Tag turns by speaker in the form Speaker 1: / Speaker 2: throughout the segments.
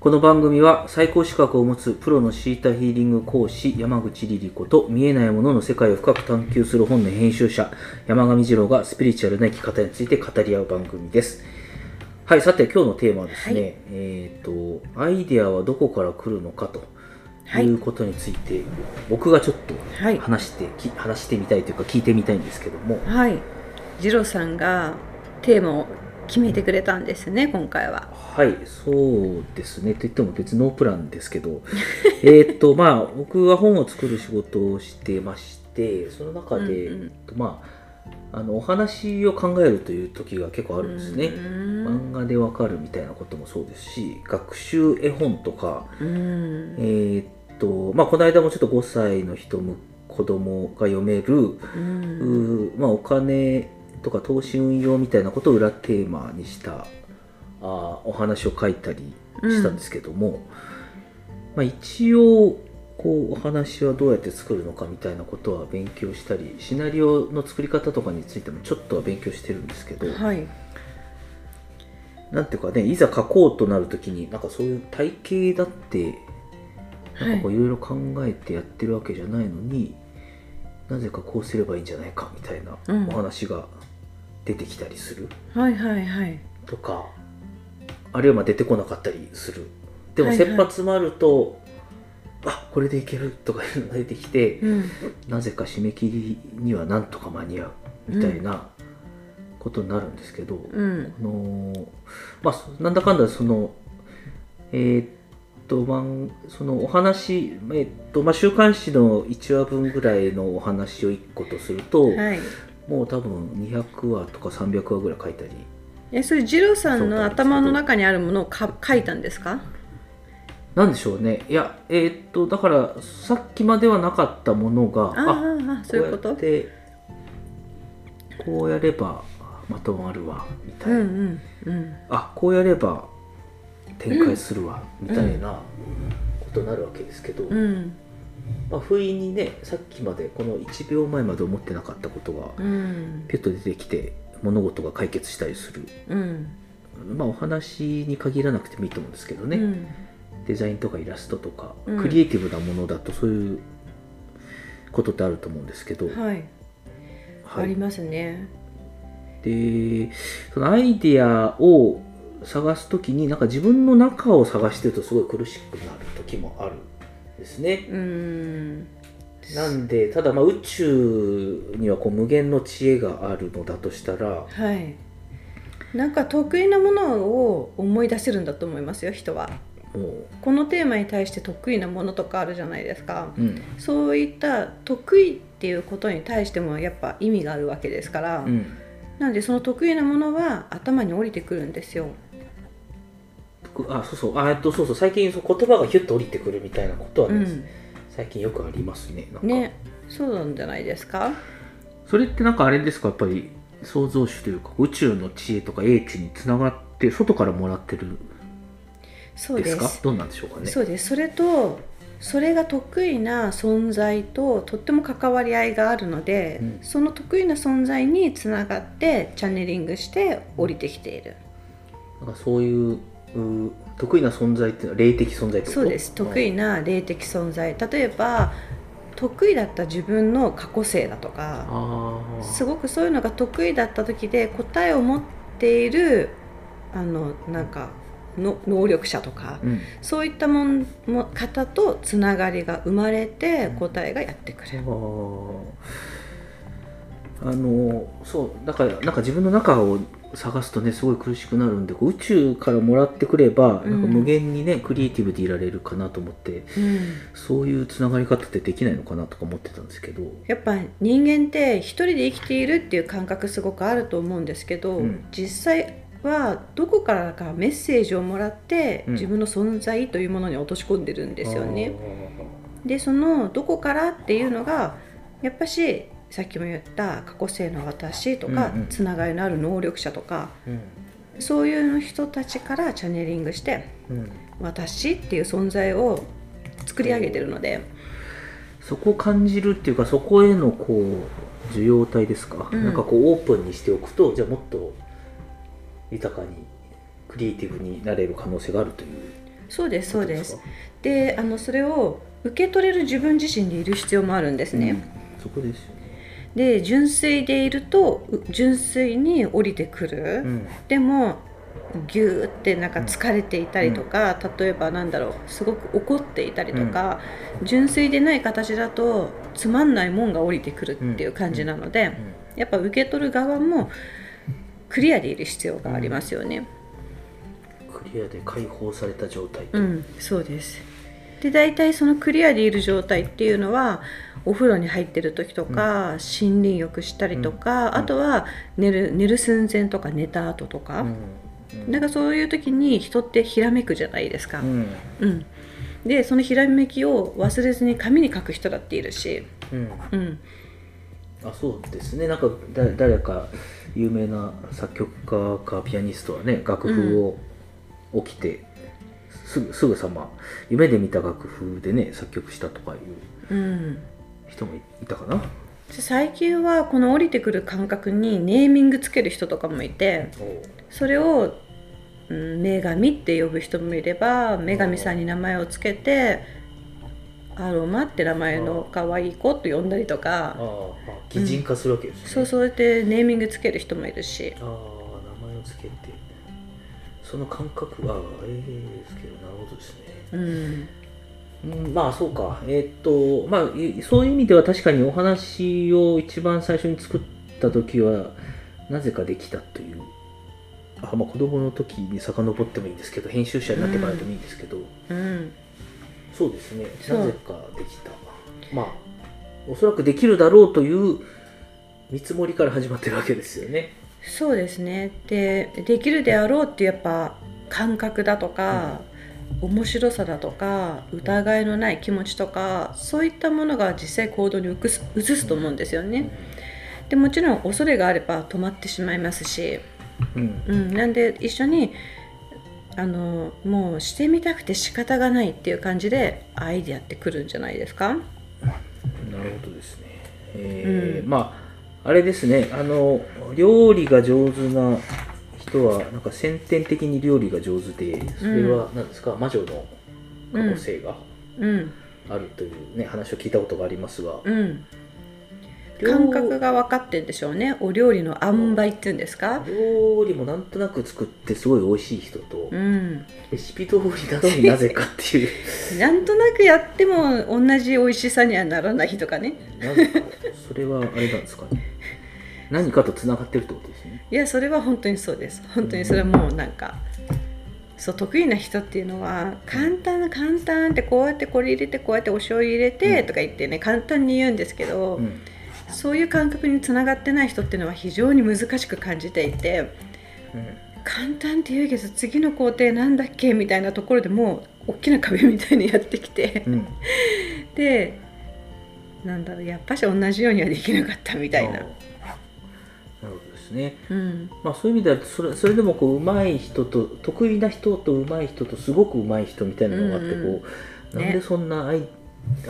Speaker 1: この番組は最高資格を持つプロのシータヒーリング講師山口リリ子と見えないものの世界を深く探求する本の編集者山上二郎がスピリチュアルな生き方について語り合う番組です。はい、さて今日のテーマはですね、
Speaker 2: はい。
Speaker 1: えっ、と、アイデアはどこから来るのかと
Speaker 2: はい。
Speaker 1: いうことについて、僕がちょっと
Speaker 2: はい。
Speaker 1: 話して、き話してみたいというか聞いてみたいんですけども、
Speaker 2: はい、次郎さんがテーマを決めてくれたんですね今回は。
Speaker 1: はい、そうですね。と言っても別にノープランですけど、えっと、まあ、僕は本を作る仕事をしてまして、その中で、
Speaker 2: うんうん
Speaker 1: えっとまあ、あの、お話を考えるという時が結構あるんですね。
Speaker 2: うん
Speaker 1: 漫画でわかるみたいなこともそうですし、学習絵本とか、
Speaker 2: うん
Speaker 1: えっと、まあ、この間もちょっと5歳の人も、子供が読める、まあ、お金とか投資運用みたいなことを裏テーマにしたあーお話を書いたりしたんですけども、まあ、一応こうお話はどうやって作るのかみたいなことは勉強したりシナリオの作り方とかについてもちょっとは勉強してるんですけど、
Speaker 2: はい。
Speaker 1: なんていうかねいざ書こうとなるときになんかそういう体系だってなんかこういろいろ考えてやってるわけじゃないのに、なぜかこうすればいいんじゃないかみたいな
Speaker 2: うん。
Speaker 1: お話が出てきたりする？
Speaker 2: はいはいはい。
Speaker 1: とか、あるいはまあ出てこなかったりする。でも
Speaker 2: はいはい。
Speaker 1: 切羽詰まると、あこれでいけるとかいうのが出てきて、
Speaker 2: うん。
Speaker 1: なぜか締め切りにはなんとか間に合うみたいなことになるんですけど、
Speaker 2: うん。
Speaker 1: あのーまあそなんだかんだそのえーっとそのお話えーっとまあ週刊誌の1話分ぐらいのお話を1個とすると、
Speaker 2: はい
Speaker 1: もう多分200話とか300話ぐらい書いたり。
Speaker 2: えそれ次郎さんの頭の中にあるものをか書いたんですか？
Speaker 1: なんでしょうね。いやえーっとだからさっきまではなかったものが
Speaker 2: あああそういうこと？
Speaker 1: こうやってこうやればまとまるわみたいな、
Speaker 2: うんうんうん。
Speaker 1: あこうやれば展開するわ、みたいなことになるわけですけど、
Speaker 2: うん
Speaker 1: まあ、不意にねさっきまでこの1秒前まで思ってなかったことが
Speaker 2: うん。
Speaker 1: ピュッと出てきて物事が解決したりする。
Speaker 2: うん。
Speaker 1: まあお話に限らなくてもいいと思うんですけどね、
Speaker 2: うん。
Speaker 1: デザインとかイラストとか、
Speaker 2: うん。
Speaker 1: クリエイティブなものだとそういうことってあると思うんですけど、
Speaker 2: はい。
Speaker 1: はい、
Speaker 2: ありますね。
Speaker 1: でそのアイデアを探す時になんか自分の中を探してるとすごい苦しくなる時もある。んですね。
Speaker 2: うん。
Speaker 1: なんでただまあ宇宙にはこう無限の知恵があるのだとしたら
Speaker 2: はい。なんか得意なものを思い出せるんだと思いますよ人は。
Speaker 1: も
Speaker 2: このテーマに対して得意なものとかあるじゃないですか。
Speaker 1: う、うん。
Speaker 2: そういった得意っていうことに対してもやっぱ意味があるわけですから、
Speaker 1: うん、
Speaker 2: なのでその得意なものは頭に降りてくるんですよ
Speaker 1: あそうそうあえっとそうそう最近そう言葉がヒュッと降りてくるみたいなことはね、
Speaker 2: うん。
Speaker 1: 最近よくありますね
Speaker 2: ねそうなんじゃないですか？
Speaker 1: それってなんかあれですか？やっぱり創造主というか宇宙の知恵とか英知につながって外からもらってる
Speaker 2: そうです。
Speaker 1: どうなんでしょうかね。
Speaker 2: そうです。それとそれが得意な存在ととっても関わり合いがあるので、
Speaker 1: うん。
Speaker 2: その得意な存在につながってチャネリングして降りてきている。
Speaker 1: なんかそういうう得意な存在っていうのは霊的存在
Speaker 2: そうです。得意な霊的存在。例えば得意だった自分の過去性だとかすごくそういうのが得意だった時で答えを持っているあのなんかの能力者とか
Speaker 1: うん。
Speaker 2: そういったもんも方とつながりが生まれて答えがやってくる。
Speaker 1: あー。あのそう。だからなんか自分の中を探すとねすごい苦しくなるんでこう宇宙からもらってくれば、
Speaker 2: うん。
Speaker 1: なんか無限にねクリエイティブでいられるかなと思って
Speaker 2: うん。
Speaker 1: そういうつながり方ってできないのかなとか思ってたんですけど。
Speaker 2: やっぱ人間って一人で生きているっていう感覚すごくあると思うんですけど、
Speaker 1: うん。
Speaker 2: 実際はどこからかメッセージをもらって
Speaker 1: うん。
Speaker 2: 自分の存在というものに落とし込んでるんですよね。でそのどこからっていうのがやっぱしさっきも言った過去性の私とか、
Speaker 1: うんうん。
Speaker 2: つながりのある能力者とか
Speaker 1: うん。
Speaker 2: そういう人たちからチャネリングして
Speaker 1: うん。
Speaker 2: 私っていう存在を作り上げてるので、
Speaker 1: そこを感じるっていうかそこへのこう受容体ですか、
Speaker 2: うん。
Speaker 1: なんかこうオープンにしておくとじゃあもっと豊かにクリエイティブになれる可能性があるという。
Speaker 2: そうですそうです。
Speaker 1: か？
Speaker 2: であのそれを受け取れる自分自身でいる必要もあるんですね、
Speaker 1: うん。そこですよね
Speaker 2: で純粋でいるとう純粋に降りてくる、
Speaker 1: うん。
Speaker 2: でもギューってなんか疲れていたりとか、例えばなんだろうすごく怒っていたりとか、純粋でない形だとつまんないもんが降りてくるっていう感じなので、やっぱ受け取る側もクリアでいる必要がありますよね。
Speaker 1: クリアで解放された状態。
Speaker 2: うん、そうです。で大体そのクリアでいる状態っていうのはお風呂に入ってる時とか、森林浴したりとか、
Speaker 1: うん。
Speaker 2: あとは寝る寝る寸前とか寝た後とか、
Speaker 1: うん。
Speaker 2: なんかそういう時に人ってひらめくじゃないですか。
Speaker 1: うん。
Speaker 2: うん、でそのひらめきを忘れずに紙に書く人だっているし、
Speaker 1: うん。
Speaker 2: うん、
Speaker 1: あそうですね。なんかだ誰か有名な作曲家かピアニストはね楽譜を起きて、すぐすぐさま夢で見た楽譜でね作曲したとかいう。
Speaker 2: うん、
Speaker 1: 人もいいたかな？
Speaker 2: 最近はこの降りてくる感覚にネーミングつける人とかもいてそれを、うん、女神って呼ぶ人もいれば女神さんに名前をつけてアロマって名前の可愛い子と呼んだりと
Speaker 1: あ
Speaker 2: か
Speaker 1: ああ擬人化するわけですね、
Speaker 2: そうそうやってネーミングつける人もいるし。
Speaker 1: ああ名前をつけて。その感覚はええですけどなるほどですね。
Speaker 2: うん
Speaker 1: うんまあそうか。えーっとまあいそういう意味では確かにお話を一番最初に作った時はなぜかできたという。あまあ子供の時に遡ってもいいんですけど編集者になってからでもいいんですけど、
Speaker 2: うん。
Speaker 1: そうですね。
Speaker 2: そう
Speaker 1: なぜかできた。まあおそらくできるだろうという見積もりから始まってるわけですよね。
Speaker 2: そうですね。でできるであろうっていうやっぱ感覚だとか、面白さだとか疑いのない気持ちとかそういったものが実際行動に移す移すと思うんですよね。でもちろん恐れがあれば止まってしまいますし、
Speaker 1: うん
Speaker 2: うん、なんで一緒にあのもうしてみたくて仕方がないっていう感じでアイデアってくるんじゃないですか？
Speaker 1: なるほどですね。えー
Speaker 2: うん
Speaker 1: まああれですねあの料理が上手な人はなんか先天的に料理が上手でそれは何ですか、魔女の可能性が
Speaker 2: うん。
Speaker 1: あるというね、話を聞いたことがありますが、
Speaker 2: うん、
Speaker 1: 料
Speaker 2: 感覚が分かってんでしょうね。お料理の塩梅っていうんですか？
Speaker 1: 料理もなんとなく作ってすごい美味しい人と、
Speaker 2: うん。
Speaker 1: レシピ通りなのになぜかっていう。
Speaker 2: なんとなくやっても同じ美味しさにはならないとかね。
Speaker 1: なぜか。それはあれなんですかね？何かとつながってるってことですね。
Speaker 2: いやそれは本当にそうです。本当にそれはもうなんかそう得意な人っていうのは簡単な簡単ってこうやってこれ入れてこうやってお醤油入れて
Speaker 1: うん。
Speaker 2: とか言ってね簡単に言うんですけど、
Speaker 1: うん。
Speaker 2: そういう感覚につながってない人っていうのは非常に難しく感じていて簡単って言うけど次の工程なんだっけみたいなところでもう大きな壁みたいにやってきて
Speaker 1: うん。う ん
Speaker 2: でなんだろうやっぱし同じようにはできなかったみたいな
Speaker 1: ですね。
Speaker 2: うん。
Speaker 1: まあ、そういう意味ではそれそれでもこう上手い人と得意な人と上手い人とすごく上手い人みたいなのがあってこう、
Speaker 2: うん。うん
Speaker 1: なんでそんなアイ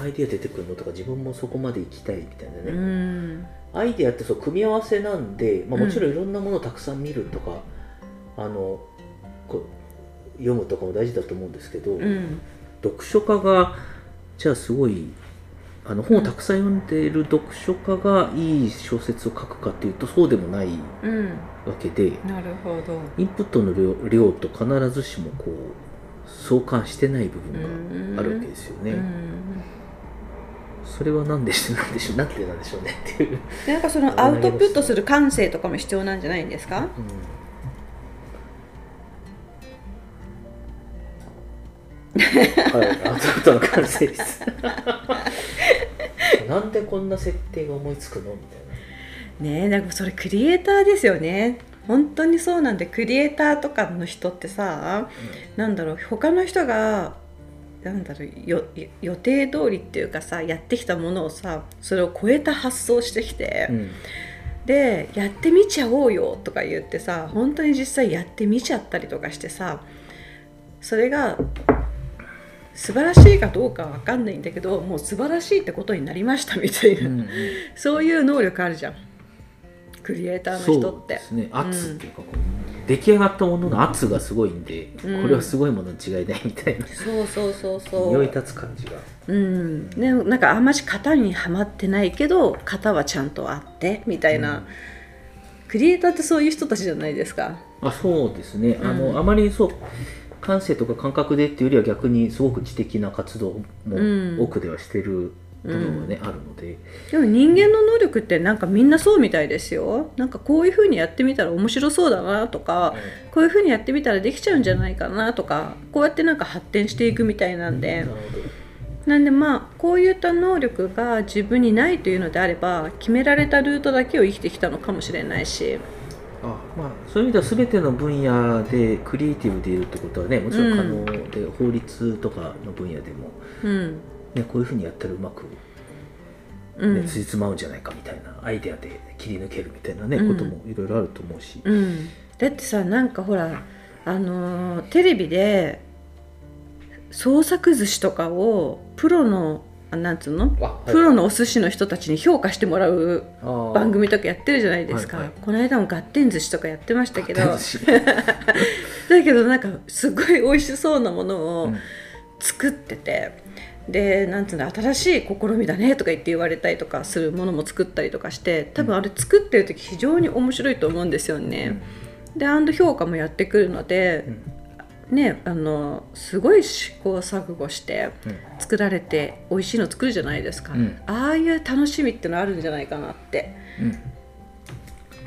Speaker 1: アイデア出てくるのとか自分もそこまで行きたいみたいな
Speaker 2: う
Speaker 1: ね、
Speaker 2: ん。
Speaker 1: アイデアってそう組み合わせなんで、まあ、
Speaker 2: うん。
Speaker 1: もちろんいろんなものをたくさん見るとか、あのこう読むとかも大事だと思うんですけど、
Speaker 2: うん。
Speaker 1: 読書家がじゃあすごいあの本をたくさん読んでいる読書家がいい小説を書くかっていうとそうでもない
Speaker 2: うん
Speaker 1: わけで。
Speaker 2: なるほど。
Speaker 1: インプットの量量と必ずしもこう相関してない部分があるわけですよね。
Speaker 2: うん
Speaker 1: それは何でしょうなんでしょうなんてなんでしょうねっていう。
Speaker 2: でなんかそのアウトプットする感性とかも必要なんじゃないんですか？
Speaker 1: うんはい、アウトプットの完成です。なんでこんな設定が思いつくの？みたいな。
Speaker 2: ねえなんかそれクリエイターですよね。本当にそうなんでクリエイターとかの人ってさなんだろう他の人がなんだろう予定通りっていうかさやってきたものをさそれを超えた発想してきて、
Speaker 1: うん。
Speaker 2: でやってみちゃおうよとか言ってさ本当に実際やってみちゃったりとかしてさそれが素晴らしいかどうかは分かんないんだけどもう素晴らしいってことになりました みたいな、
Speaker 1: うんうん。
Speaker 2: そういう能力あるじゃん。クリエイターの人って。
Speaker 1: そうですね。圧っていうかこう、出来上がったものの圧がすごいんで、
Speaker 2: うん。
Speaker 1: これはすごいものに違いないみたいな。
Speaker 2: そうそうそうそう。
Speaker 1: 匂い立つ感じが。
Speaker 2: うん、ね、なんかあんまし型にはまってないけど型はちゃんとあってみたいな、
Speaker 1: うん。
Speaker 2: クリエイターってそういう人たちじゃないですか。
Speaker 1: あそうですね、あ
Speaker 2: うん。
Speaker 1: のあまりそう感性とか感覚でっていうよりは逆にすごく知的な活動も
Speaker 2: うん。
Speaker 1: 奥ではしてる部分はね、あるので。
Speaker 2: でも人間の能力ってなんかみんなそうみたいですよ。なんかこういうふうにやってみたら面白そうだなとかこういうふうにやってみたらできちゃうんじゃないかなとかこうやってなんか発展していくみたいなんで。
Speaker 1: な
Speaker 2: んでまあこういった能力が自分にないというのであれば決められたルートだけを生きてきたのかもしれないし。
Speaker 1: あまあ、そういう意味では全ての分野でクリエイティブでいるってことはねもちろん可能で、法律とかの分野でも、
Speaker 2: うん。
Speaker 1: ね、こういうふうにやったらうまく、ね
Speaker 2: うん。
Speaker 1: つじつまうんじゃないかみたいなアイデアで切り抜けるみたいなね、
Speaker 2: うん。
Speaker 1: こともいろいろあると思うし、
Speaker 2: うん、だってさなんかほらあのーテレビで創作寿司とかをプロのあなんつうの？
Speaker 1: あはい。
Speaker 2: プロのお寿司の人たちに評価してもらう番組とかやってるじゃないですか、
Speaker 1: はいはい。
Speaker 2: この間もガッテン寿司とかやってましたけど。だけどなんかすごい美味しそうなもの
Speaker 1: う
Speaker 2: を
Speaker 1: ん。
Speaker 2: 作ってて、でなんつうの新しい試みだねとか言って言われたりとかするものも作ったりとかして多分あれ作ってる時非常に面白いと思うんですよね。でアンド評価もやってくるので
Speaker 1: う、ん
Speaker 2: ねあのすごい試行錯誤して
Speaker 1: うん。
Speaker 2: 作られて美味しいの作るじゃないですか、
Speaker 1: うん。
Speaker 2: ああいう楽しみってのあるんじゃないかなって。
Speaker 1: うん。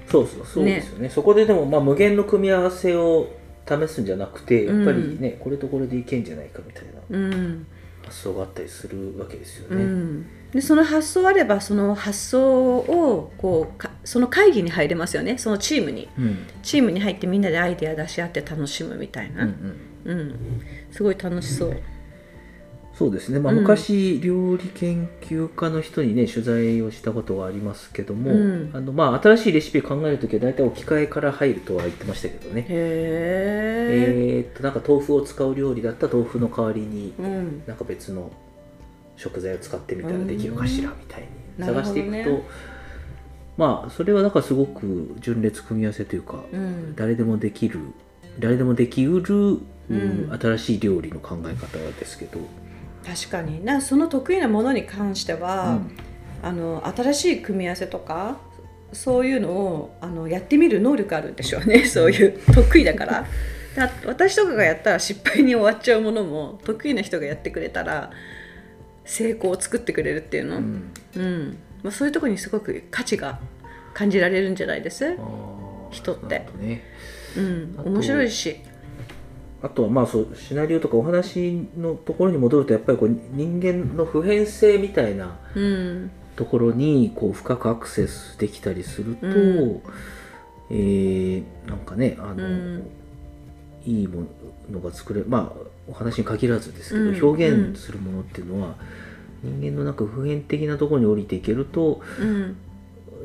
Speaker 1: そうそうそうですよね。そこででも、まあ、無限の組み合わせを試すんじゃなくてやっぱりね、これとこれでいけんじゃないかみたいな
Speaker 2: うん、
Speaker 1: 発想があったりするわけですよ
Speaker 2: う
Speaker 1: ね。
Speaker 2: ん、でその発想あればその発想をこうかその会議に入れますよね。そのチームに。
Speaker 1: うん。
Speaker 2: チームに入ってみんなでアイデア出し合って楽しむみたいな、
Speaker 1: うんうん。
Speaker 2: うん。すごい楽しそう。
Speaker 1: そうですね、まあ、
Speaker 2: うん。
Speaker 1: 昔、料理研究家の人にね取材をしたことがありますけども、
Speaker 2: うん。
Speaker 1: あのまあ、新しいレシピ考えるときは大体置き換えから入るとは言ってましたけどね、
Speaker 2: へえ、
Speaker 1: えーっとなんか豆腐を使う料理だったら豆腐の代わりに
Speaker 2: うん。
Speaker 1: なんか別の食材を使ってみたらできるかしらみたいに
Speaker 2: うん
Speaker 1: 探していくと、
Speaker 2: ね。
Speaker 1: まあそれはだからすごく純烈組み合わせというか、
Speaker 2: うん。
Speaker 1: 誰でもできる誰でもできうる、
Speaker 2: ん
Speaker 1: 新しい料理の考え方ですけど、
Speaker 2: 確かに。なその得意なものに関しては、
Speaker 1: うん。
Speaker 2: あの新しい組み合わせとかそういうのをあのやってみる能力あるんでしょうね。そういう得意だから。だ私とかがやったら失敗に終わっちゃうものも得意な人がやってくれたら成功を作ってくれるっていうの、
Speaker 1: う
Speaker 2: うん。
Speaker 1: ん
Speaker 2: まあ、そういうところにすごく価値が感じられるんじゃないです、人って。
Speaker 1: ね。
Speaker 2: うん。面白いし。
Speaker 1: あとはまあそうシナリオとかお話のところに戻るとやっぱりこう人間の普遍性みたいな
Speaker 2: うん。
Speaker 1: ところにこう深くアクセスできたりすると、
Speaker 2: うん。
Speaker 1: えーなんかねあの、
Speaker 2: うん。
Speaker 1: いいものが作れる。まあお話に限らずですけど、
Speaker 2: うん
Speaker 1: 表現するものっていうのは、人間のなんか普遍的なところに降りていけると
Speaker 2: うん。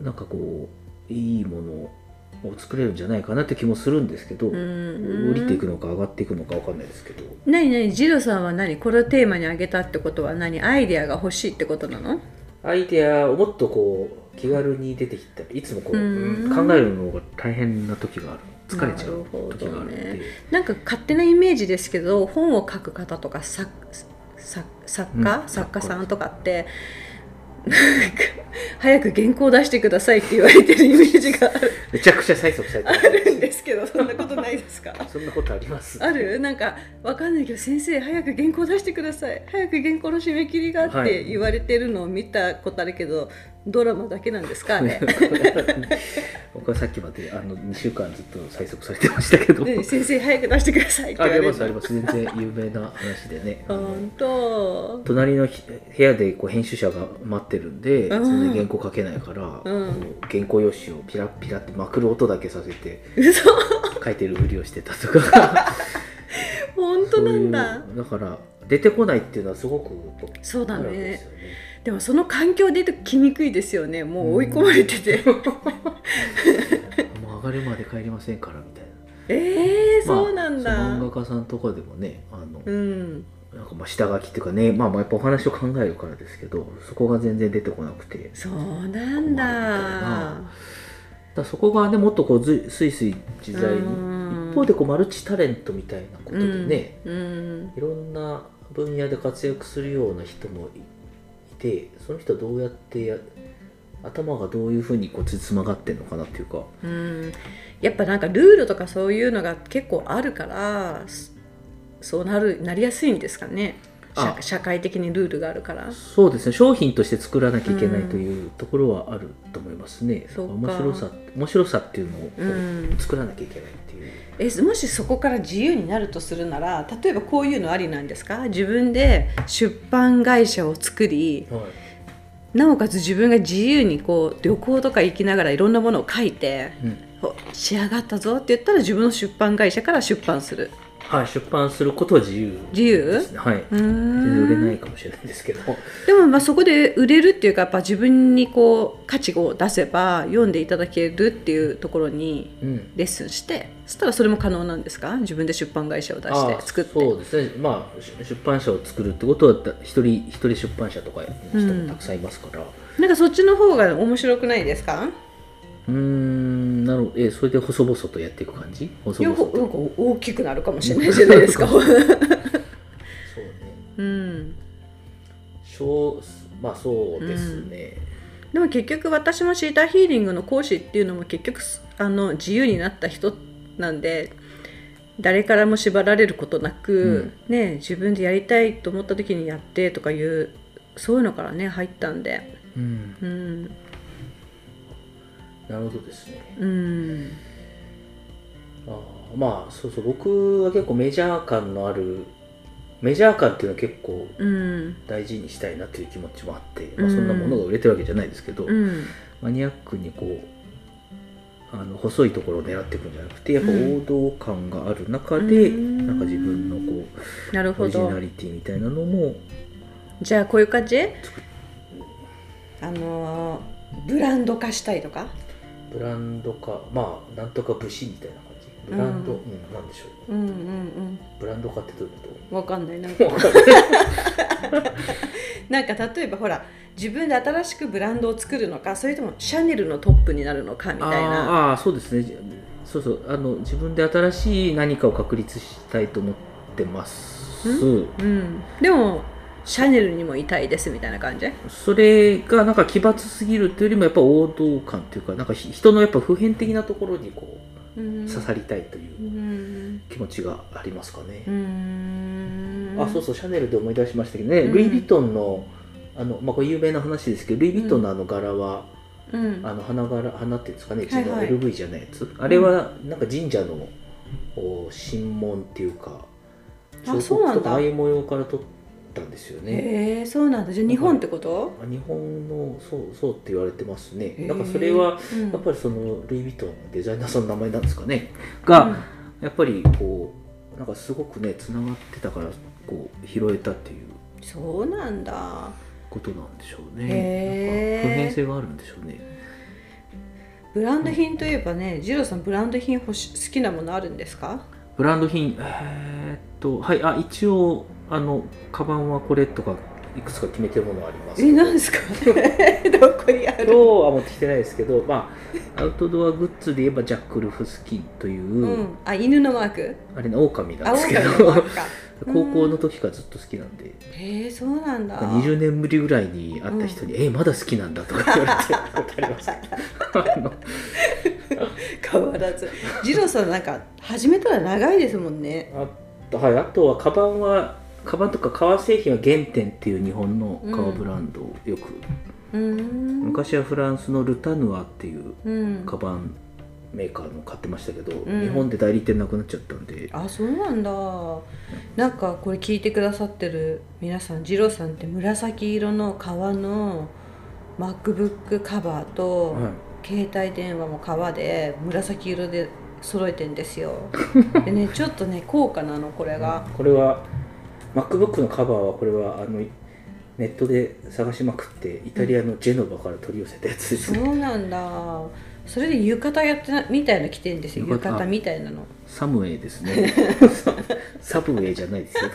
Speaker 1: なんかこういいものを作れるんじゃないかなって気もするんですけど、
Speaker 2: うん。
Speaker 1: 降りていくのか上がっていくのかわかんないですけど。
Speaker 2: 何何？ジロさんは何？これをテーマに挙げたってことは何？アイデアが欲しいってことなの？
Speaker 1: アイデアをもっとこう気軽に出てきたりいつもこう、
Speaker 2: うん。
Speaker 1: 考えるのが大変な時がある疲れちゃう時があるので、
Speaker 2: なるほどね。なんか勝手なイメージですけど本を書く方とか作作作家、
Speaker 1: うん。
Speaker 2: 作家さんとかってなんか 早く原稿出してくださいって言われてるイメージがある。
Speaker 1: めちゃくちゃ催促されて
Speaker 2: る。んですけどそんなことないですか？
Speaker 1: そんなことあります？
Speaker 2: ある？なんかわかんないけど先生早く原稿出してください。早く原稿の締め切りがあって言われてるのを見たことあるけど、ドラマだけなんですか ね
Speaker 1: 僕はさっきまであの2週間ずっと催促されてましたけど、
Speaker 2: ね先生早く出してくださいって
Speaker 1: あ
Speaker 2: 言われる。
Speaker 1: りますあります。全然有名な話でね。
Speaker 2: 本当。
Speaker 1: 隣のひ部屋でこう編集者が待ってるんで
Speaker 2: うん。
Speaker 1: 全然原稿書けないから、
Speaker 2: うん。
Speaker 1: 原稿用紙をピラッピラってまくる音だけさせて
Speaker 2: 嘘。
Speaker 1: 書いてるふりをしてたとか。
Speaker 2: 本当なんだ。
Speaker 1: だから出てこないっていうのはすごく
Speaker 2: そうだねでもその環境できにくいですよね。もう追い込まれてて、
Speaker 1: もう上がるまで帰りませんからみたいな。
Speaker 2: えー、
Speaker 1: まあ
Speaker 2: そうなんだ、
Speaker 1: 漫画家さんとかでもねあの、
Speaker 2: うん。
Speaker 1: なんかまあ下書きっていうかねまあまあやっぱお話を考えるからですけどそこが全然出てこなくて。
Speaker 2: そうなんだ。
Speaker 1: な。だからそこがねもっとこうずスイスイ自在に方でこうマルチタレントみたいなことでね、
Speaker 2: うん。
Speaker 1: いろんな分野で活躍するような人もいてその人はどうやってや頭がどういうふうにこうつつまがってんのかなっていうか。
Speaker 2: うん。やっぱなんかルールとかそういうのが結構あるからそそうなるなりやすいんですかね。社会的にルールがあるから。
Speaker 1: そうですね。商品として作らなきゃいけないというところはあると思いますね、
Speaker 2: そうか。
Speaker 1: 面白さ面白さっていうのを作らなきゃいけない。う、
Speaker 2: えもしそこから自由になるとするなら例えばこういうのありなんですか？自分で出版会社を作りなおかつ自分が自由にこう旅行とか行きながらいろんなものを書いて
Speaker 1: うん。
Speaker 2: お仕上がったぞって言ったら自分の出版会社から出版する
Speaker 1: はい、出版することは自由
Speaker 2: 自由？
Speaker 1: はい、
Speaker 2: う
Speaker 1: 全然売れないかもしれないですけど。
Speaker 2: でもまあそこで売れるっていうかやっぱ自分にこう価値を出せば読んでいただけるっていうところに
Speaker 1: うん。
Speaker 2: レッスンしてそしたらそれも可能なんですか？自分で出版会社を出して
Speaker 1: あ
Speaker 2: 作って。
Speaker 1: そうですね。まあし出版社を作るってことはだ一人一人出版社とかの人もたくさんいますから。
Speaker 2: なんかそっちの方が面白くないですか？
Speaker 1: うーんなるえそれで細々とやっていく感じ？細々と。
Speaker 2: なんか大きくなるかもしれないじゃないですか。
Speaker 1: そうね。
Speaker 2: うん。
Speaker 1: 小まあそうですね、
Speaker 2: でも結局私もシーターヒーリングの講師っていうのも結局あの自由になった人なんで誰からも縛られることなく、ね、自分でやりたいと思った時にやってとかいうそういうのからね入ったんで。
Speaker 1: うん。
Speaker 2: うん
Speaker 1: なるほどですね。
Speaker 2: うん。
Speaker 1: あーまあそうそう僕は結構メジャー感のあるメジャー感っていうのは結構
Speaker 2: うん
Speaker 1: 大事にしたいなっていう気持ちもあって、まあ、そんなものが売れてるわけじゃないですけど、
Speaker 2: うん。
Speaker 1: マニアックにこうあの細いところを狙っていくんじゃなくてやっぱ王道感がある中で、
Speaker 2: うん。
Speaker 1: なんか自分のこうオ
Speaker 2: なるほど。
Speaker 1: リジナリティみたいなのも
Speaker 2: じゃあこういう感じ？あのーブランド化したいとか？
Speaker 1: ブランド化まあなんとか武士みたいな感じ。ブランド、
Speaker 2: う
Speaker 1: うんんなんでしょう。
Speaker 2: うんうん
Speaker 1: ブランド化ってどういうこ
Speaker 2: うんわかんない。なん
Speaker 1: と
Speaker 2: か なんか例えばほら自分で新しくブランドを作るのかそれともシャネルのトップになるのかみたいな。
Speaker 1: あーあーそうですね。じそうそう。あの自分で新しい何かを確立したいと思ってます。
Speaker 2: うん、でもシャネルにもいたいですみたいな感じ？
Speaker 1: それがなんか奇抜すぎるというよりもやっぱ王道感っていうかなんかひ人のやっぱ普遍的なところにこう
Speaker 2: うん。
Speaker 1: 刺さりたいといううん。気持ちがありますかね、
Speaker 2: うん。
Speaker 1: あそうそうシャネルで思い出しましたけどね、
Speaker 2: うん。
Speaker 1: ルイ・ヴィトンのあの、まあ、これ有名な話ですけどルイ・ヴィトンのあの柄は、
Speaker 2: うん。
Speaker 1: あの花柄花っていうんですかねうちの
Speaker 2: はいはい
Speaker 1: LV じゃないやつ、あれはなんか神社のお神門っていうか
Speaker 2: あそうなんだ。
Speaker 1: とかああいう模様から取ったんですよね。
Speaker 2: へえそうなんだ。じゃあ日本ってこと？
Speaker 1: あ日本のそうそうって言われてますね。
Speaker 2: へー
Speaker 1: なんかそれは
Speaker 2: うん。
Speaker 1: やっぱりそのルイ・ヴィトンのデザイナーさんの名前なんですかね。が、やっぱりこうなんかすごくねつながってたからこう拾えたっていう。
Speaker 2: そうなんだ。
Speaker 1: ことなんでしょうね。なんか普遍性があるんでしょうね。
Speaker 2: ブランド品といえばねジローさんブランド品欲し好きなものあるんですか？
Speaker 1: ブランド品えーっとはいあ一応あのカバンはこれとかいくつか決めてるものはありますけ
Speaker 2: え
Speaker 1: ど
Speaker 2: 何ですか？どこにあ
Speaker 1: 今日
Speaker 2: る
Speaker 1: は持ってきてないですけどまあ アウトドアグッズで言えばジャック・ルフスキンという、
Speaker 2: うん。あ犬のマーク？
Speaker 1: あれね狼な
Speaker 2: あ
Speaker 1: んですけど 高校の時からずっと好きなんで、
Speaker 2: へえそうなんだ。
Speaker 1: 20年ぶりぐらいに会った人に「えまだ好きなんだ」とか言われてことありました
Speaker 2: 変わらず。ジローさんなんか始めたら長いですもんね。
Speaker 1: あとはい、あとはカバンはカバンとか革製品は原点っていう日本の革ブランドをよく、
Speaker 2: うーん。
Speaker 1: 昔はフランスのルタヌアっていう
Speaker 2: うん。
Speaker 1: カバンメーカーの買ってましたけど、
Speaker 2: ん。
Speaker 1: 日本で代理店なくなっちゃったんで。
Speaker 2: あそうなんだ。なんかこれ聞いてくださってる皆さんジローさんって紫色の革の MacBook カバーと、
Speaker 1: はい。
Speaker 2: 携帯電話も革で紫色で揃えてんですよ。でねちょっとね高価なのこれが。
Speaker 1: これは MacBook のカバーはこれはあのネットで探しまくってイタリアのジェノバから取り寄せたやつです、
Speaker 2: そうなんだ。それで浴衣やってなみたいなの着てんですよ。浴
Speaker 1: 衣。
Speaker 2: みたいなの。
Speaker 1: サムウェイですね。サブウェイじゃないですよ。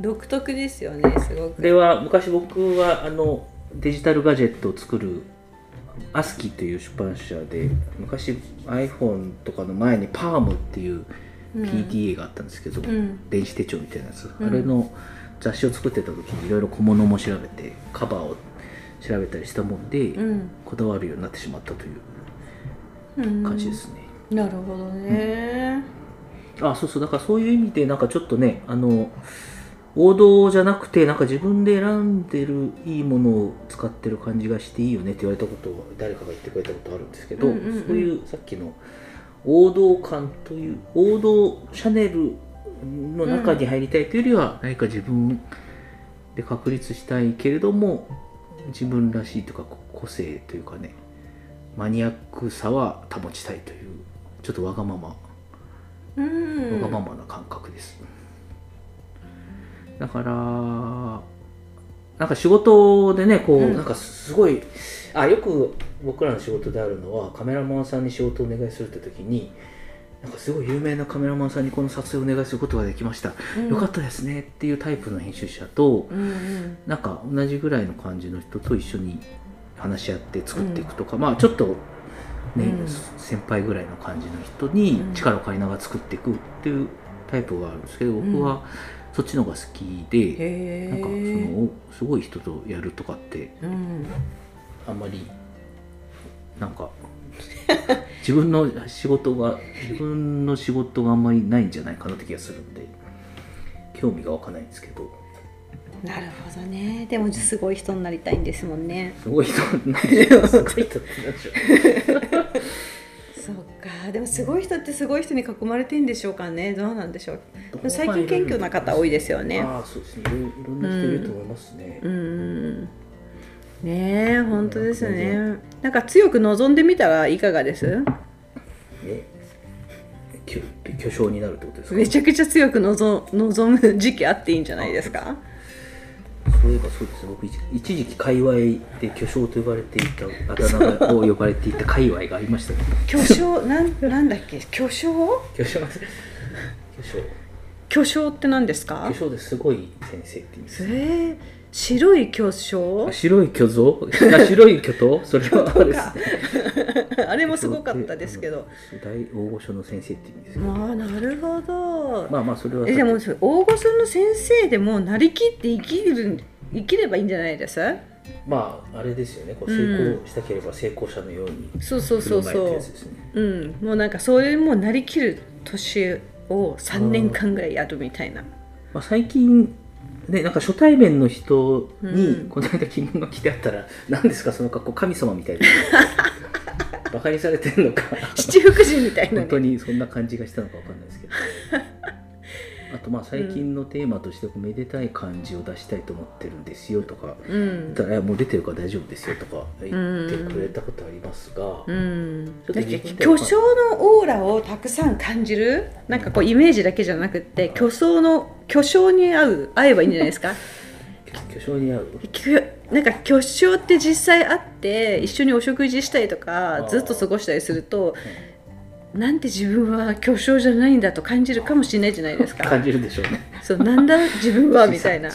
Speaker 2: 独特ですよねすごく。
Speaker 1: これは昔僕はあのデジタルガジェットを作るアスキーという出版社で昔 iPhone とかの前にパームっていう
Speaker 2: うん。
Speaker 1: PDA があったんですけど、
Speaker 2: うん。
Speaker 1: 電子手帳みたいなやつ、
Speaker 2: うん。
Speaker 1: あれの雑誌を作ってた時にいろいろ小物も調べてカバーを調べたりしたもんで、
Speaker 2: うん。
Speaker 1: こだわるようになってしまったという
Speaker 2: うん。
Speaker 1: 感じですね、
Speaker 2: なるほどね、
Speaker 1: あそうそう。だからそういう意味でなんかちょっとねあの王道じゃなくてなんか自分で選んでるいいものを使ってる感じがしていいよねって言われたことを誰かが言ってくれたことあるんですけど、
Speaker 2: うんうんうん。
Speaker 1: そういうさっきの王道感という王道シャネルの中に入りたいというよりは何か自分で確立したいけれども自分らしいというか個性というかねマニアックさは保ちたいというちょっとわがまま
Speaker 2: うん。
Speaker 1: わがままな感覚です、だからなんか仕事でねこう、
Speaker 2: うん。
Speaker 1: なんかすごいあよく僕らの仕事であるのはカメラマンさんに仕事をお願いするって時になんかすごい有名なカメラマンさんにこの撮影をお願いすることができました、
Speaker 2: うん。
Speaker 1: よかったですねっていうタイプの編集者と
Speaker 2: うんうん。
Speaker 1: なんか同じぐらいの感じの人と一緒に話し合って作っていくとか、まあちょっとね、
Speaker 2: うん。
Speaker 1: 先輩ぐらいの感じの人に力を借りながら作っていくっていうタイプがあるんですけど、僕はそっちの方が好きで、
Speaker 2: へえ
Speaker 1: なんかそのおすごい人とやるとかって
Speaker 2: うん
Speaker 1: あんまりなんか自分の仕事が自分の仕事があんまりないんじゃないかなって気がするんで興味が湧かないんですけど。
Speaker 2: なるほどね。でもすごい人になりたいんですもんね。
Speaker 1: すごい人なんでしょうすごい。人ってなんでしょう
Speaker 2: そうか。でもすごい人ってすごい人に囲まれてんでしょうかね。どうなんでしょう。最近謙虚な方多いですよね。
Speaker 1: ああそうですね。いろいろいろんな人いると思いますね、
Speaker 2: うんねえ本当ですね。なんか強く望んでみたらいかがです？
Speaker 1: ね巨巨匠になるってことですか？
Speaker 2: めちゃくちゃ強く望望む時期あっていいんじゃないですか？
Speaker 1: そういえばそうですね僕一一時期界隈で巨匠と呼ばれていたあだ名がを呼ばれていた界隈がありましたね
Speaker 2: 巨匠？なんなんだっけ？巨匠？
Speaker 1: 巨匠。巨匠。
Speaker 2: 巨匠って何ですか？
Speaker 1: 巨匠ですごい先生って意味です。
Speaker 2: えー、白い巨匠？
Speaker 1: あ白い巨像？あ白い巨頭それはあれですね。
Speaker 2: あれもすごかったですけど。
Speaker 1: 大大御所の先生って意味です
Speaker 2: まあなるほど、
Speaker 1: まあまあそれは
Speaker 2: えでも大御所の先生でもなりきって生きる生きればいいんじゃないです？
Speaker 1: まああれですよね。こう
Speaker 2: うん。
Speaker 1: 成功したければ成功者のように
Speaker 2: そうそうそうそう。
Speaker 1: やつですね。
Speaker 2: うん。もうなんかそれもなりきる年を3年間ぐらいやるみたいな。
Speaker 1: まあ、最近ねなんか初対面の人に、
Speaker 2: うん。
Speaker 1: この間着物着てあったら何ですかその格好神様みたいな。バカにされてるのか。
Speaker 2: 七福神みたいな、ね、
Speaker 1: 本当にそんな感じがしたのかわかんないですけどあとまあ最近のテーマとしてめでたい感じを出したいと思ってるんですよとか
Speaker 2: うん。
Speaker 1: たらもう出てるから大丈夫ですよとか言ってくれたことありますが、
Speaker 2: うん、巨匠のオーラをたくさん感じるなんかこうイメージだけじゃなくって巨匠の巨匠に合う合えばいいんじゃないですか？
Speaker 1: 巨匠に合う？
Speaker 2: 巨なんか巨匠って実際会って一緒にお食事したりと
Speaker 1: あ
Speaker 2: か
Speaker 1: ー。
Speaker 2: ずっと過ごしたりするとなんて自分は巨匠じゃないんだと感じるかもしれないじゃないですか。
Speaker 1: 感じるでしょうね。
Speaker 2: そうなんだ？自分は？みたいな。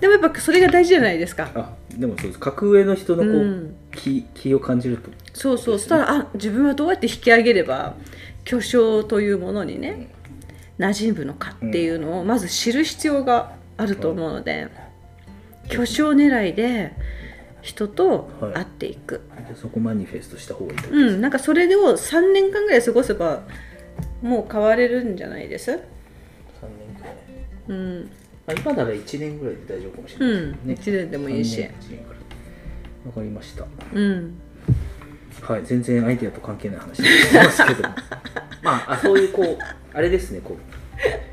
Speaker 2: でもやっぱそれが大事じゃないですか。
Speaker 1: あでもそうです。格上の人のこう、
Speaker 2: うん。
Speaker 1: 気気を感じると。
Speaker 2: そうそう。そしたらあ自分はどうやって引き上げれば巨匠というものにね馴染むのかっていうのをまず知る必要があると思うので、巨匠狙いで人と会っていく、
Speaker 1: でそこマニフェストした方がいい
Speaker 2: うんなんかそれを3年間ぐらい過ごせばもう変われるんじゃないです
Speaker 1: ？3年くらい、
Speaker 2: うん、
Speaker 1: まあ、今なら1年ぐらいで大丈夫かもし
Speaker 2: うん
Speaker 1: れないですね、
Speaker 2: 1年でもいいし。
Speaker 1: 3年1年くら。いわかりました。
Speaker 2: うん。
Speaker 1: はい全然アイデアと関係ない話してますけど まああそういうこうあれですねこう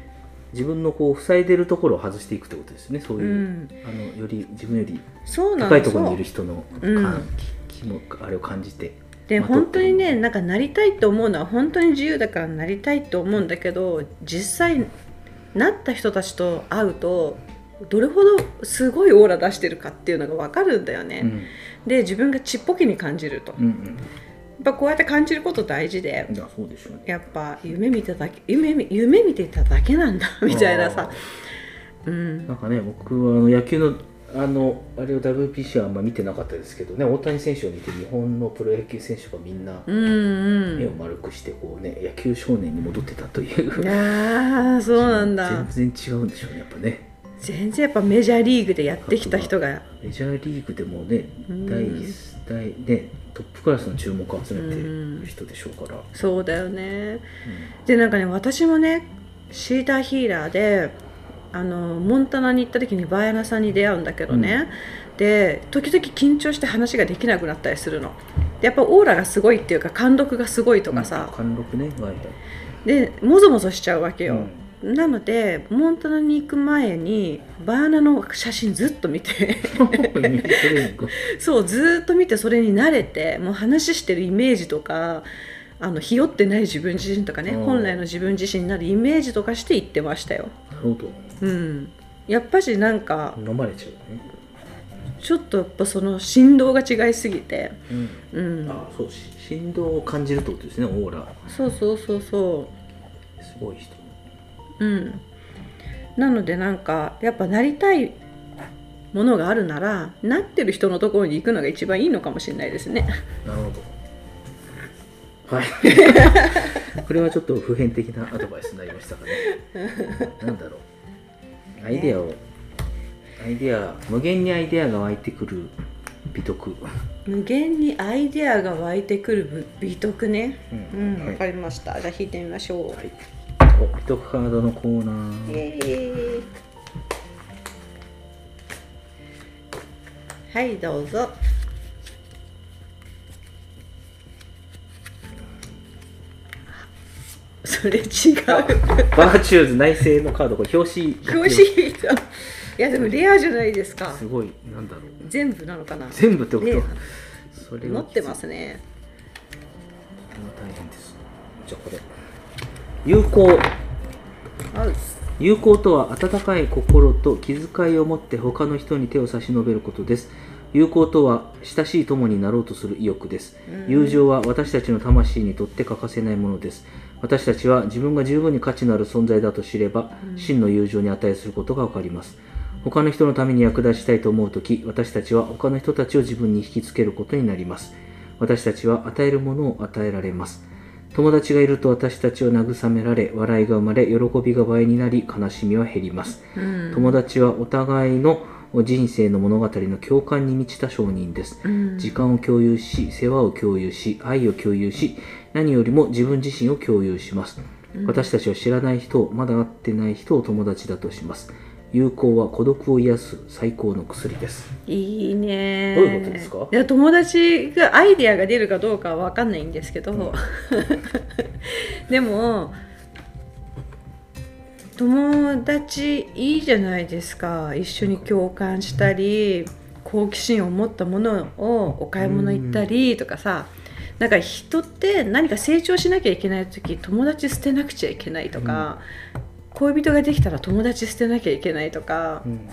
Speaker 1: 自分のこう塞いでるところを外していくってことですね。そういう、
Speaker 2: うん。
Speaker 1: あのより自分より
Speaker 2: そうなん
Speaker 1: 高いところにいる人の
Speaker 2: うん
Speaker 1: 感気気もあれを感じて
Speaker 2: で本当にねなんかなりたいと思うのは本当に自由だからなりたいと思うんだけど実際なった人たちと会うとどれほどすごいオーラ出してるかっていうのが分かるんだよね、
Speaker 1: うん。
Speaker 2: で自分がちっぽけに感じると。や
Speaker 1: うんうん。
Speaker 2: っぱこうやって感じること大事で。
Speaker 1: いやそうでしょうね。
Speaker 2: やっぱ夢見てただけ夢見夢見てただけなんだみたいなさ。うん。
Speaker 1: なんかね僕はあの野球のあのあれを WBC はあんま見てなかったですけどね。大谷選手を見て日本のプロ野球選手がみんな
Speaker 2: うん
Speaker 1: 目を
Speaker 2: うん
Speaker 1: 丸くしてこうね野球少年に戻ってたという。
Speaker 2: いやーそうなんだ。
Speaker 1: 全然違うんでしょうねやっぱね。
Speaker 2: 全然やっぱメジャーリーグでやってきた人が。
Speaker 1: メジャーリーグでもね
Speaker 2: うん。
Speaker 1: 第大ねトップクラスの注目を集めてる人でしょうから、
Speaker 2: そうだよね。でなんかね私もねシーターヒーラーであのモンタナに行った時にバーヤナさんに出会うんだけどね、で時々緊張して話ができなくなったりするの。でやっぱオーラがすごいっていうか貫禄がすごいと
Speaker 1: うん。
Speaker 2: かさ、
Speaker 1: 貫禄ね
Speaker 2: でもぞもぞしちゃうわけよ、なのでモンタナに行く前にバーナの写真ずっと見て。そうずっと見てそれに慣れてもう話してるイメージとかあのひよってない自分自身とかね
Speaker 1: うん。
Speaker 2: 本来の自分自身になるイメージとかして言ってましたよ。
Speaker 1: なるほど。
Speaker 2: うん、やっぱしなんか
Speaker 1: 飲まれちゃうね、
Speaker 2: ちょっとやっぱその振動が違いすぎて、
Speaker 1: うん。
Speaker 2: うん、
Speaker 1: あそうし振動を感じるってことですねオーラ。
Speaker 2: そうそうそうそ
Speaker 1: すごい人
Speaker 2: う、うん、なのでなんかやっぱなりたいものがあるならなってる人のところに行くのが一番いいのかもしれないですね。
Speaker 1: なるほど。はい。これはちょっと普遍的なアドバイスになりましたかね。なんだろう。アイデアをアイデア無限にアイデアが湧いてくる美徳。
Speaker 2: 無限にアイデアが湧いてくる美徳ね。
Speaker 1: う
Speaker 2: うん、わ、
Speaker 1: はい。
Speaker 2: かりました。じゃあ引いてみましょう。
Speaker 1: はいお美徳カードのコーナー
Speaker 2: ーイはい、どうぞ。それ違う。
Speaker 1: バーチューズ内省のカードこれ表紙
Speaker 2: 表紙いやでもレアじゃないですか。
Speaker 1: すごいなんだろう
Speaker 2: 全部なのかな。
Speaker 1: 全部ってことそれは
Speaker 2: 持ってますね。
Speaker 1: 大変ですじゃあこれ友好。
Speaker 2: あ
Speaker 1: 友好とは温かい心と気遣いを持って他の人に手を差し伸べることです。友好とは親しい友になろうとする意欲です。友情は私たちの魂にとって欠かせないものです。私たちは自分が十分に価値のある存在だと知れば真の友情に値することがわかります。他の人のために役立ちたいと思うとき私たちは他の人たちを自分に引きつけることになります。私たちは与えるものを与えられます友達がいると私たちは慰められ笑いが生まれ喜びが倍になり悲しみは減ります、
Speaker 2: うん。
Speaker 1: 友達はお互いの人生の物語の共感に満ちた証人です、
Speaker 2: うん。
Speaker 1: 時間を共有し世話を共有し愛を共有し何よりも自分自身を共有します、私たちは知らない人まだ会ってない人を友達だとします友好は孤独を癒す最高の薬です。
Speaker 2: いいね。
Speaker 1: どういうことですか？
Speaker 2: いや友達がアイデアが出るかどうかは分かんないんですけど、でも友達いいじゃないですか。一緒に共感したり好奇心を持ったものをお買い物行ったりとかさ、なんか人って何か成長しなきゃいけない時友達捨てなくちゃいけないとか、恋人ができたら友達捨てなきゃいけないとか、
Speaker 1: うん。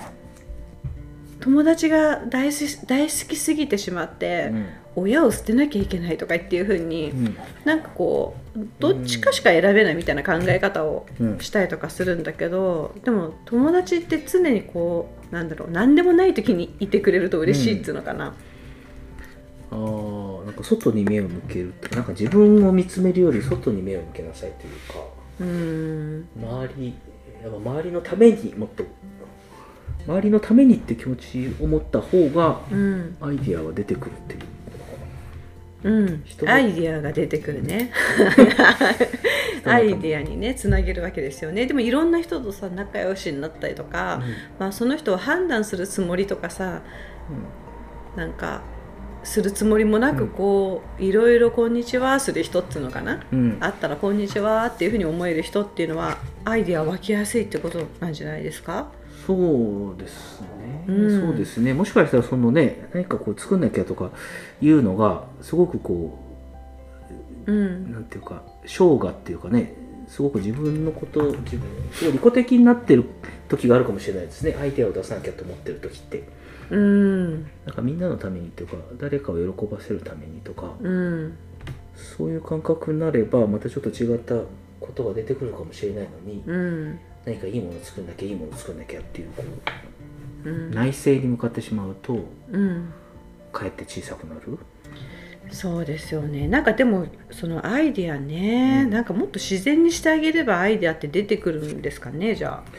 Speaker 2: 友達が大好き大好きすぎてしまって、親を捨てなきゃいけないとかっていう風に、
Speaker 1: うん。
Speaker 2: なんかこうどっちかしか選べないみたいな考え方を
Speaker 1: うん。
Speaker 2: したりとかするんだけどでも友達って常にこうなんだろう何でもない時にいてくれると嬉しいっつうのかな、
Speaker 1: あーなんか外に目を向けるってなんか自分を見つめるより外に目を向けなさいというか
Speaker 2: うん。
Speaker 1: 周りやっぱ周りのためにもっと。周りのためにって気持ちを持った方が
Speaker 2: うん。
Speaker 1: アイディアは出てくるっていう。
Speaker 2: うん。アイディアが出てくるね。アイディアにねつなげるわけですよね。でもいろんな人とさ仲良しになったりとか、まあ、その人を判断するつもりとかさなんかするつもりもなくこう、いろいろ「こんにちは」する人っていうのかな、
Speaker 1: うん、うん
Speaker 2: あったら「こんにちは」っていうふうに思える人っていうのはアイデア湧きやすいってことなんじゃないですか？
Speaker 1: そうですね、
Speaker 2: うん。
Speaker 1: そうですね。もしかしたらそのね何かこう作んなきゃとかいうのがすごくこ
Speaker 2: う
Speaker 1: うん。なんていうか生涯っていうかねすごく自分のことを自分すごい利己的になってる時があるかもしれないですね。アイデアを出さなきゃと思ってる時って
Speaker 2: うん。
Speaker 1: なんかみんなのためにっていうか誰かを喜ばせるためにとか
Speaker 2: うん
Speaker 1: そういう感覚になればまたちょっと違ったことが出てくるかもしれないのに
Speaker 2: うん
Speaker 1: 何かいいもの作んなきゃいいもの作んなきゃっていうこ
Speaker 2: うん。
Speaker 1: 内政に向かってしまうと
Speaker 2: うん。
Speaker 1: かえって小さくなる。
Speaker 2: そうですよね。なんかでもそのアイディアね、
Speaker 1: うん。
Speaker 2: なんかもっと自然にしてあげればアイディアって出てくるんですかねじゃあ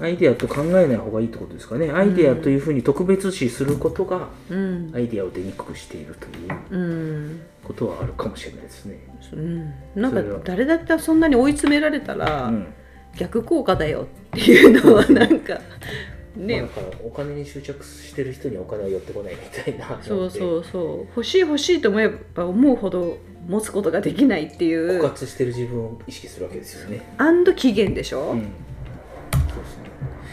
Speaker 1: アイデアと考えない方がいいってことですかね。アイデアというふうに特別視することが
Speaker 2: うん。
Speaker 1: アイデアを出にくくしているという
Speaker 2: うん、
Speaker 1: ことはあるかもしれないですね。
Speaker 2: うん、なんか誰だってそんなに追い詰められたら、
Speaker 1: うん。
Speaker 2: 逆効果だよっていうのはなんか
Speaker 1: まあ
Speaker 2: ね
Speaker 1: だからお金に執着してる人にはお金は寄ってこないみたいな。
Speaker 2: そうそうそう。欲しい欲しいと思えば思うほど持つことができないってい
Speaker 1: 枯
Speaker 2: う
Speaker 1: 渇してる自分を意識するわけですよね。
Speaker 2: アンド期限でしょ、
Speaker 1: うん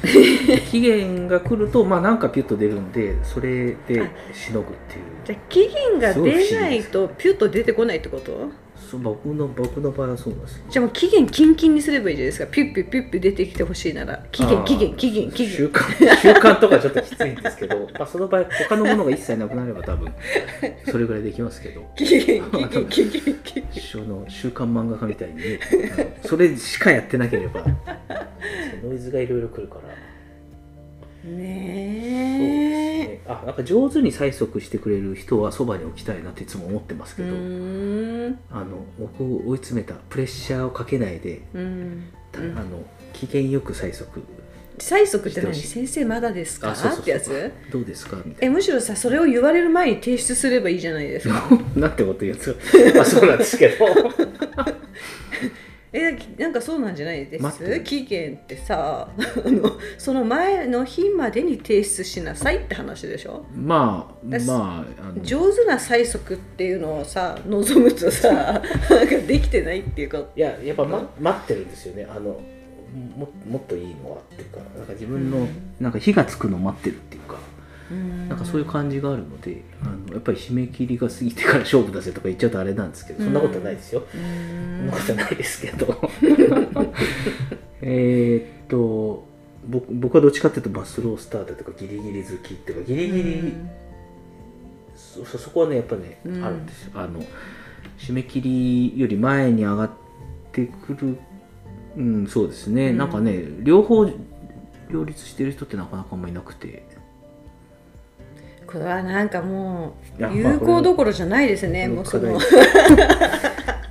Speaker 1: 期限が来るとまあなんかピュッと出るんでそれでしのぐっていう。
Speaker 2: じゃあ期限が出ないとピュッと出てこないってこと？
Speaker 1: そう僕の僕の場合はそうなんですよ。
Speaker 2: じゃあもう期限キンキンにすればいいじゃないですか。ピュッピュッピュッピュ出てきてほしいなら。期限期限期限期
Speaker 1: 習
Speaker 2: 限
Speaker 1: 慣 習慣とかちょっときついんですけど、まあ、その場合他のものが一切なくなれば多分それぐらいできますけど。
Speaker 2: 期限期限期限期限
Speaker 1: 一緒の週刊漫画家みたいにそれしかやってなければノイズがいろいろ来るから。そうです
Speaker 2: ね。え
Speaker 1: ねあなんか上手に催促してくれる人はそばに置きたいなっていつも思ってますけど、あの僕を追い詰めたプレッシャーをかけないで、
Speaker 2: うん。
Speaker 1: あの機嫌よく催促
Speaker 2: 催促って何？先生まだですか？
Speaker 1: あそう
Speaker 2: ってやつ？
Speaker 1: どうですか？みたい
Speaker 2: えむしろさそれを言われる前に提出すればいいじゃないですか。
Speaker 1: な なんてこと言うんですか？あそうなんですけど
Speaker 2: えなんかそうなんじゃないです？期限ってさ あのその前の日までに提出しなさいって話でしょ？
Speaker 1: まあまあ
Speaker 2: 上手な催促っていうのをさ望むとさ なんかできてないっていうか。
Speaker 1: いややっぱ、ま、待ってるんですよね。あのももっといいのはっていうか。なんか自分の、
Speaker 2: うん
Speaker 1: なんか火がつくのを待ってるっていうか、
Speaker 2: な
Speaker 1: なんかそういう感じがあるのであのやっぱり締め切りが過ぎてから勝負だぜとか言っちゃうとあれなんですけどそんなことはないですよ、そんなことはないですけど。えーっと僕僕はどっちかっていうとまあスロースタートとかギリギリ好きっていうかギリギリ、そそそこはねやっぱね、
Speaker 2: うん。
Speaker 1: あるんですよ。あの締め切りより前に上がってくるうんそうですね、
Speaker 2: うん。
Speaker 1: なんかね両方両立してる人ってなかなかあんまいなくて
Speaker 2: これはなんかもう有効どころじゃないですね、もうその。
Speaker 1: ま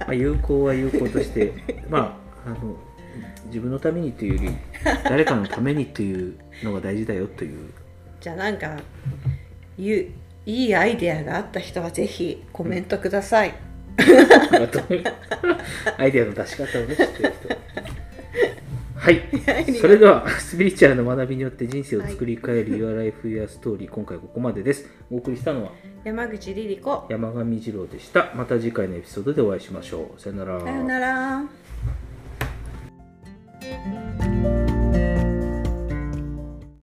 Speaker 1: あ有効は有効として まああの自分のためにというより誰かのためにというのが大事だよという。
Speaker 2: じゃあなんかゆいいアイデアがあった人はぜひコメントください、
Speaker 1: あとアイデアの出し方をね知ってる人はい。それではスピリチュアルの学びによって人生を作り変える Your Life Your Story 今回ここまでです。お送りしたのは
Speaker 2: 山口リリ子。
Speaker 1: 山上二郎でした。また次回のエピソードでお会いしましょう。さよなら。
Speaker 2: さよなら